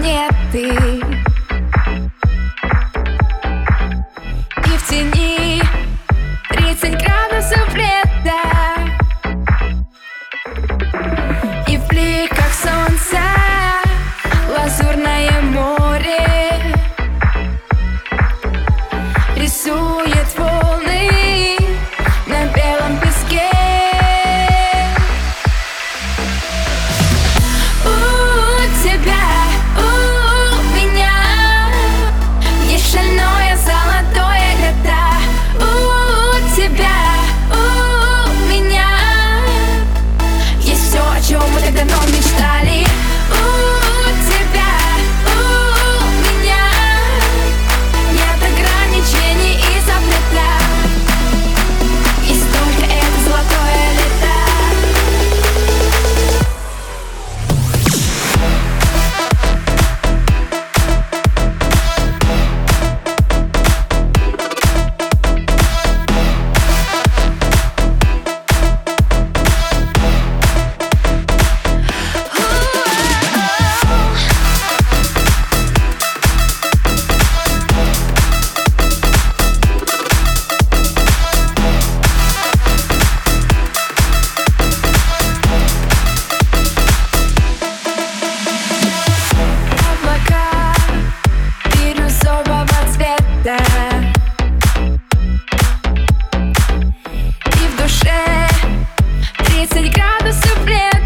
планеты Conheci de grado supremo.